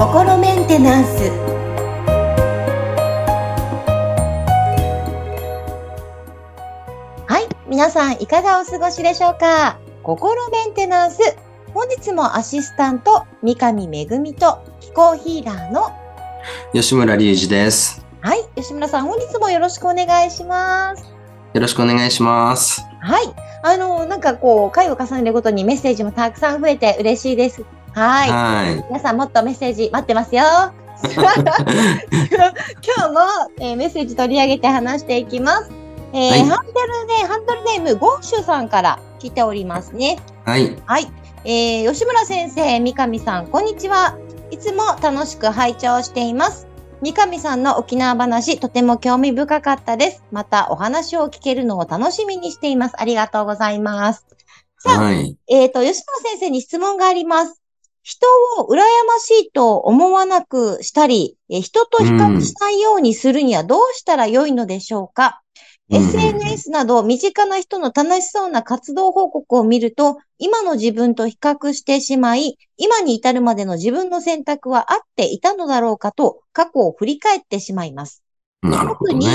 心メンテナンス。はい皆さんいかがお過ごしでしょうか？心メンテナンス。本日もアシスタント三上恵と気候ヒーラーの吉村隆二です。はい吉村さん本日もよろしくお願いしますよろしくお願いします。はいあのなんかこう回を重ねるごとにメッセージもたくさん増えて嬉しいですはいはい。皆さんもっとメッセージ待ってますよ。今日も、えーメッセージ取り上げて話していきます。えーはいハンドルネハンドルネーム、ゴーシュさんから来ておりますね。はい。はい。えー吉村先生、三上さん、こんにちは。いつも楽しく拝聴しています。三上さんの沖縄話、とても興味深かったです。またお話を聞けるのを楽しみにしています。ありがとうございます。さあはい。えっ、と、吉野先生に質問があります。人を羨ましいと思わなくしたり、えー人と比較しないようにするにはどうしたらよいのでしょうか、うん ?SNS など身近な人の楽しそうな活動報告を見ると、今の自分と比較してしまい、今に至るまでの自分の選択は合っていたのだろうかと、過去を振り返ってしまいます。なるほどね。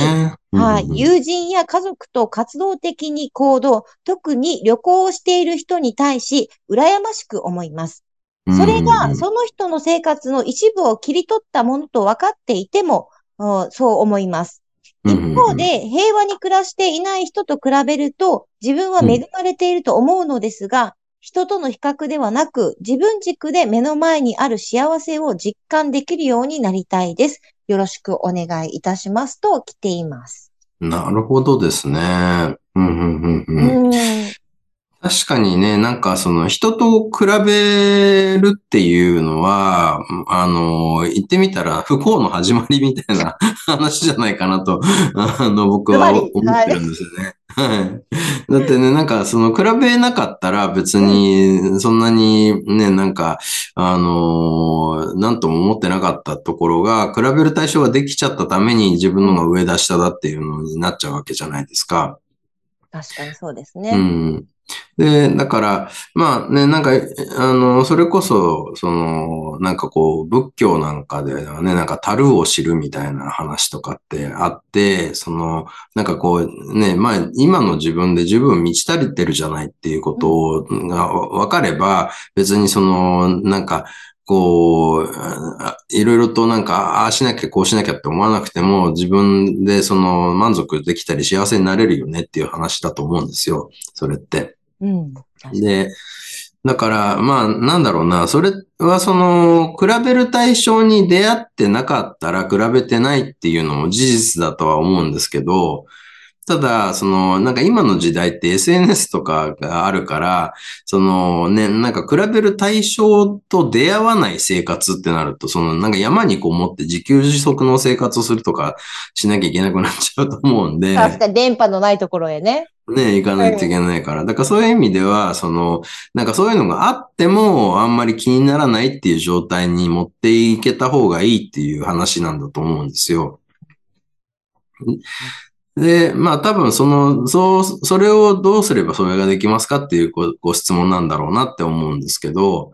はい。うん友人や家族と活動的に行動、特に旅行をしている人に対し、羨ましく思います。それが、その人の生活の一部を切り取ったものと分かっていても、うんそう思います。一方で、平和に暮らしていない人と比べると、自分は恵まれていると思うのですが、人との比較ではなく、自分軸で目の前にある幸せを実感できるようになりたいです。よろしくお願いいたしますと来ています。なるほどですね。うんうんうんうんうん。確かにね、なんかその人と比べるっていうのは、あの、言ってみたら不幸の始まりみたいな 話じゃないかなと、あの、僕は思ってるんですよね。はい。だってね、なんかその比べなかったら別にそんなにね、なんか、あの、なんとも思ってなかったところが、比べる対象ができちゃったために自分のが上だ下だっていうのになっちゃうわけじゃないですか。確かにそうですうね。ん。で、だから、まあね、なんか、あの、それこそ、その、なんかこう、仏教なんかではね、なんか、樽を知るみたいな話とかってあって、その、なんかこう、ね、まあ、今の自分で十分満ち足りてるじゃないっていうことが分かれば、別にその、なんか、こう、いろいろとなんか、ああしなきゃこうしなきゃって思わなくても、自分でその満足できたり幸せになれるよねっていう話だと思うんですよ。それって。うん。で、だから、まあ、なんだろうな、それはその、比べる対象に出会ってなかったら比べてないっていうのも事実だとは思うんですけど、ただ、その、なんか今の時代って SNS とかがあるから、そのね、なんか比べる対象と出会わない生活ってなると、そのなんか山にこもって自給自足の生活をするとかしなきゃいけなくなっちゃうと思うんで。確かに電波のないところへね。ね、行かないといけないから。だからそういう意味では、その、なんかそういうのがあっても、あんまり気にならないっていう状態に持っていけた方がいいっていう話なんだと思うんですよ。で、まあ多分その、そう、それをどうすればそれができますかっていうごご質問なんだろうなって思うんですけど、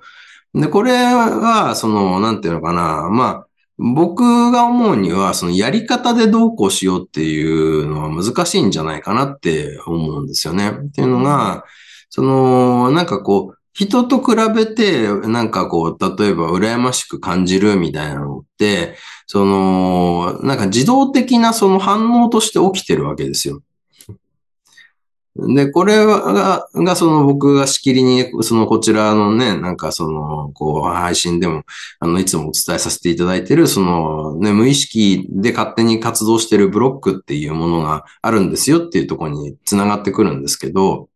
で、これは、その、なんていうのかな、まあ、僕が思うには、そのやり方でどうこうしようっていうのは難しいんじゃないかなって思うんですよね。っていうのが、その、なんかこう、人と比べて、なんかこう、例えば羨ましく感じるみたいなのって、その、なんか自動的なその反応として起きてるわけですよ。で、これが、がその僕がしきりに、そのこちらのね、なんかその、こう、配信でも、あの、いつもお伝えさせていただいてる、その、ね、無意識で勝手に活動してるブロックっていうものがあるんですよっていうところに繋がってくるんですけど、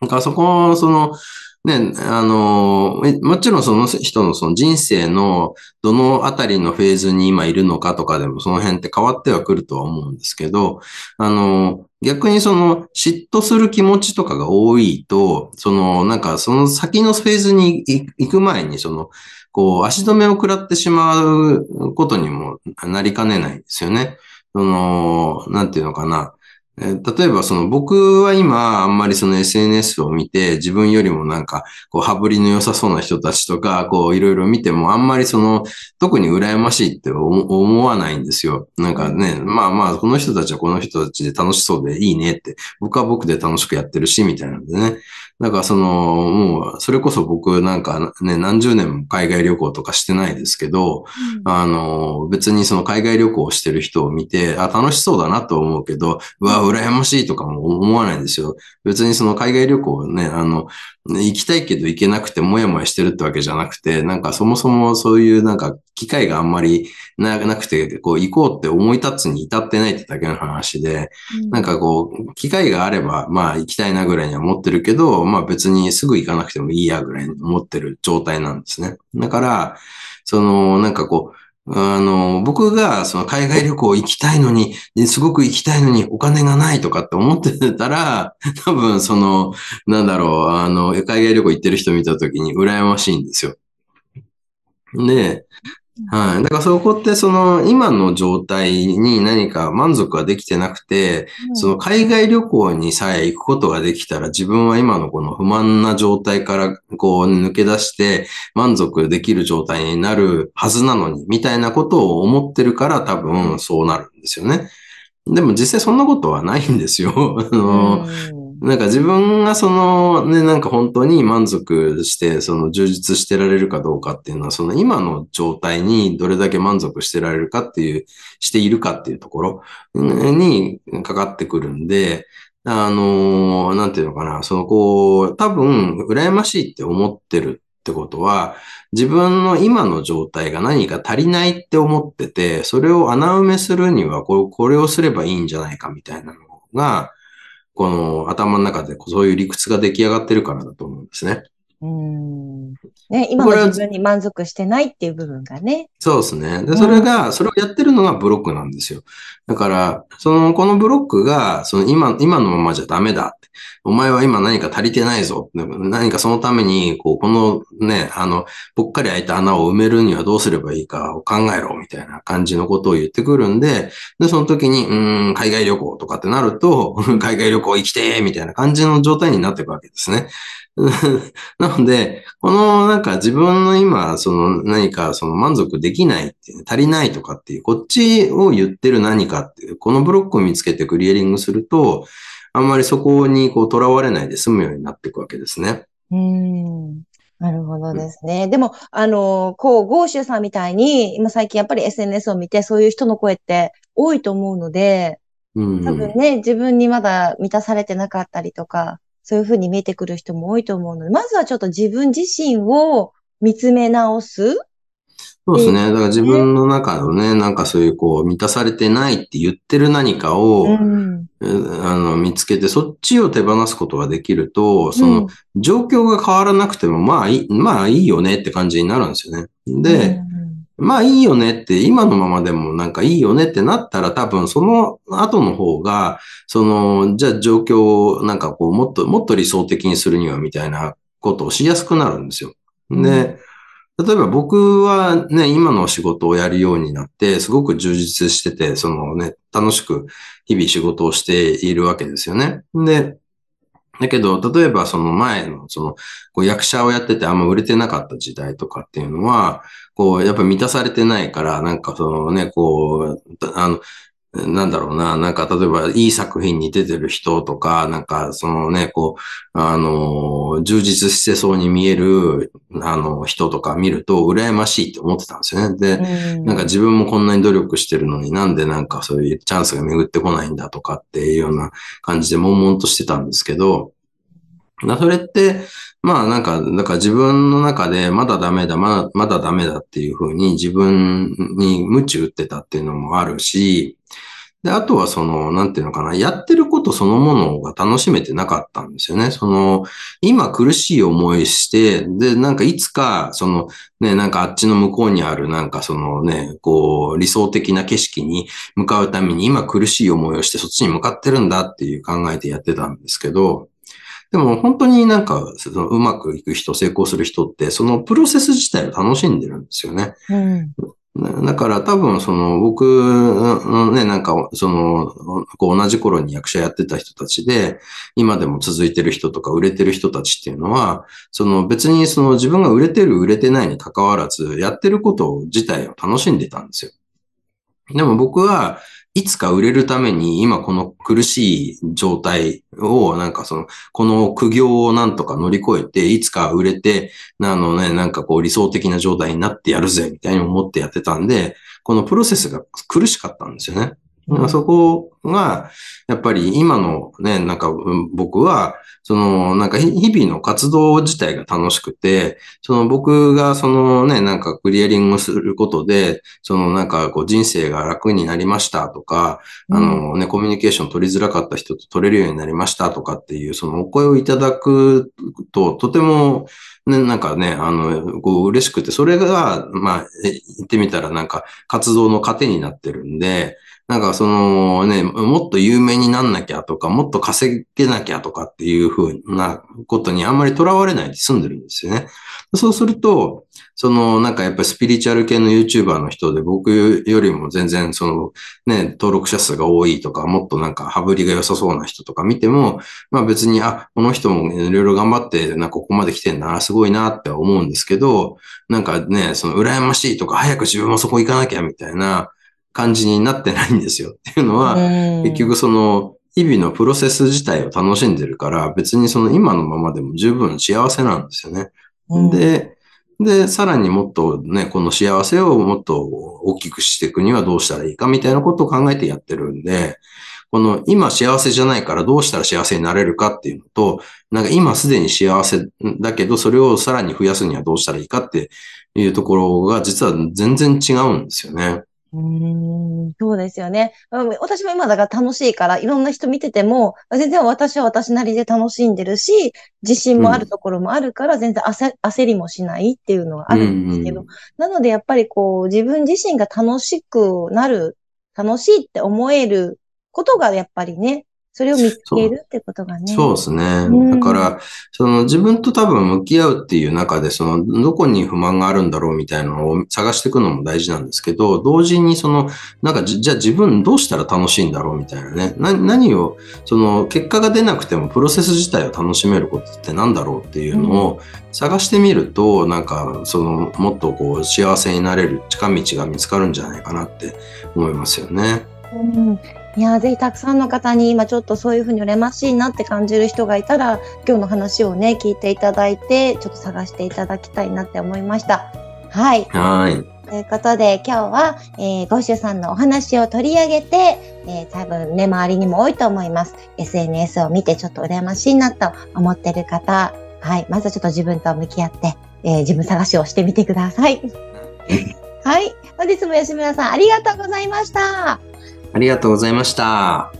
なんかそこ、その、ね、あの、もちろんその人のその人生のどのあたりのフェーズに今いるのかとかでもその辺って変わってはくるとは思うんですけど、あの、逆にその嫉妬する気持ちとかが多いと、そのなんかその先のフェーズに行く前にその、こう足止めを食らってしまうことにもなりかねないんですよね。その、なんていうのかな。例えばその僕は今あんまりその SNS を見て自分よりもなんかこう羽振りの良さそうな人たちとかこういろいろ見てもあんまりその特に羨ましいって思わないんですよ。なんかね、まあまあこの人たちはこの人たちで楽しそうでいいねって僕は僕で楽しくやってるしみたいなんでね。だからそのもうそれこそ僕なんかね何十年も海外旅行とかしてないですけど、あの別にその海外旅行をしてる人を見てあ楽しそうだなと思うけど、うわ、羨ましいとかも思わないんですよ。別にその海外旅行ね、あの、行きたいけど行けなくてもやもやしてるってわけじゃなくて、なんかそもそもそういうなんか機会があんまりななくて、こう行こうって思い立つに至ってないってだけの話で、なんかこう、機会があれば、まあ行きたいなぐらいには思ってるけど、まあ別にすぐ行かなくてもいいやぐらいに思ってる状態なんですね。だから、その、なんかこう、あの、僕がその海外旅行行きたいのに、すごく行きたいのにお金がないとかって思ってたら、多分その、なんだろう、あの、海外旅行行ってる人見た時に羨ましいんですよ。で、はい。だからそこってその今の状態に何か満足ができてなくて、その海外旅行にさえ行くことができたら自分は今のこの不満な状態からこう抜け出して満足できる状態になるはずなのに、みたいなことを思ってるから多分そうなるんですよね。でも実際そんなことはないんですよ。あの、なんか自分がそのね、なんか本当に満足して、その充実してられるかどうかっていうのは、その今の状態にどれだけ満足してられるかっていう、しているかっていうところにかかってくるんで、あの、なんていうのかな、そのこう、多分、羨ましいって思ってるってことは、自分の今の状態が何か足りないって思ってて、それを穴埋めするにはこれ、これをすればいいんじゃないかみたいなのが、この頭の中でそういう理屈が出来上がってるからだと思うんですね。うん。ね、今の自分に満足してないっていう部分がね。そうですね。で、それが、それをやってるのがブロックなんですよ。だから、その、このブロックが、その今、今のままじゃダメだって。お前は今何か足りてないぞ。何かそのために、こう、このね、あの、ぽっかり開いた穴を埋めるにはどうすればいいかを考えろ、みたいな感じのことを言ってくるんで、で、その時に、うん、海外旅行とかってなると、海外旅行行きてーみたいな感じの状態になっていくわけですね。なので、このなんか自分の今、その何かその満足できないっていう、足りないとかっていう、こっちを言ってる何かっていう、このブロックを見つけてクリエリングすると、あんまりそこにこう囚われないで済むようになっていくわけですね。うん。なるほどですね。でも、あの、こう、ゴーシュさんみたいに、今最近やっぱり SNS を見て、そういう人の声って多いと思うので、うん、多分ね、自分にまだ満たされてなかったりとか、そういうふうに見えてくる人も多いと思うので、まずはちょっと自分自身を見つめ直す。そうですね。だから自分の中のね、なんかそういうこう、満たされてないって言ってる何かを、うん。あの、見つけて、そっちを手放すことができると、その、状況が変わらなくても、まあいい、まあいいよねって感じになるんですよね。で、まあいいよねって、今のままでもなんかいいよねってなったら多分その後の方が、その、じゃあ状況をなんかこうもっと、もっと理想的にするにはみたいなことをしやすくなるんですよ。で、例えば僕はね、今の仕事をやるようになって、すごく充実してて、そのね、楽しく日々仕事をしているわけですよね。で、だけど、例えばその前の、その、こう役者をやっててあんま売れてなかった時代とかっていうのは、こう、やっぱ満たされてないから、なんかそのね、こう、あの、なんだろうな、なんか例えばいい作品に出てる人とか、なんかそのね、こう、あの、充実してそうに見える、あの、人とか見ると羨ましいって思ってたんですよね。で、なんか自分もこんなに努力してるのになんでなんかそういうチャンスが巡ってこないんだとかっていうような感じで悶々としてたんですけど、それって、まあなんか、だから自分の中でまだダメだ、まだ、まだダメだっていうふうに自分に無知打ってたっていうのもあるし、で、あとはその、なんていうのかな、やってることそのものが楽しめてなかったんですよね。その、今苦しい思いして、で、なんかいつか、その、ね、なんかあっちの向こうにある、なんかそのね、こう、理想的な景色に向かうために今苦しい思いをしてそっちに向かってるんだっていう考えてやってたんですけど、でも本当になんか、そのうまくいく人、成功する人って、そのプロセス自体を楽しんでるんですよね。うん。だから多分その僕のね、なんかその、こう同じ頃に役者やってた人たちで、今でも続いてる人とか売れてる人たちっていうのは、その別にその自分が売れてる売れてないに関わらず、やってること自体を楽しんでたんですよ。でも僕はいつか売れるために今この苦しい状態をなんかその、この苦行をなんとか乗り越えて、いつか売れて、あのね、なんかこう理想的な状態になってやるぜみたいに思ってやってたんで、このプロセスが苦しかったんですよね。そこが、やっぱり今のね、なんか僕は、そのなんか日々の活動自体が楽しくて、その僕がそのね、なんかクリアリングすることで、そのなんかこう人生が楽になりましたとか、うん、あのね、コミュニケーション取りづらかった人と取れるようになりましたとかっていう、そのお声をいただくと、とてもね、なんかね、あの、こう嬉しくて、それが、まあ、言ってみたらなんか活動の糧になってるんで、なんかそのね、もっと有名になんなきゃとか、もっと稼げなきゃとかっていうふうなことにあんまり囚われないで済んでるんですよね。そうすると、そのなんかやっぱりスピリチュアル系の YouTuber の人で僕よりも全然そのね、登録者数が多いとか、もっとなんか羽振りが良さそうな人とか見ても、まあ別に、あ、この人もいろいろ頑張って、なんかここまで来てんな、すごいなって思うんですけど、なんかね、その羨ましいとか、早く自分もそこ行かなきゃみたいな、感じになってないんですよっていうのは、結局その、日々のプロセス自体を楽しんでるから、別にその今のままでも十分幸せなんですよね。で、で、さらにもっとね、この幸せをもっと大きくしていくにはどうしたらいいかみたいなことを考えてやってるんで、この今幸せじゃないからどうしたら幸せになれるかっていうのと、なんか今すでに幸せだけどそれをさらに増やすにはどうしたらいいかっていうところが実は全然違うんですよね。うん、そうですよね。私も今だから楽しいから、いろんな人見てても、全然私は私なりで楽しんでるし、自信もあるところもあるから、全然焦焦りもしないっていうのはあるんですけど、なのでやっぱりこう、自分自身が楽しくなる、楽しいって思えることがやっぱりね、それを見つけるってことがね。そうですね。だから、その自分と多分向き合うっていう中で、そのどこに不満があるんだろうみたいなのを探していくのも大事なんですけど、同時にその、なんかじゃあ自分どうしたら楽しいんだろうみたいなね。な何を、その結果が出なくてもプロセス自体を楽しめることって何だろうっていうのを探してみると、なんかそのもっとこう幸せになれる近道が見つかるんじゃないかなって思いますよね。うんいや、ぜひたくさんの方に今ちょっとそういうふうに羨ましいなって感じる人がいたら、今日の話をね、聞いていただいて、ちょっと探していただきたいなって思いました。はい。はい。ということで、今日は、えー、ゴッシュさんのお話を取り上げて、えー、多分ね、周りにも多いと思います。SNS を見てちょっと羨ましいなと思ってる方、はい。まずはちょっと自分と向き合って、えー、自分探しをしてみてください。はい。本日も吉村さんありがとうございました。ありがとうございました。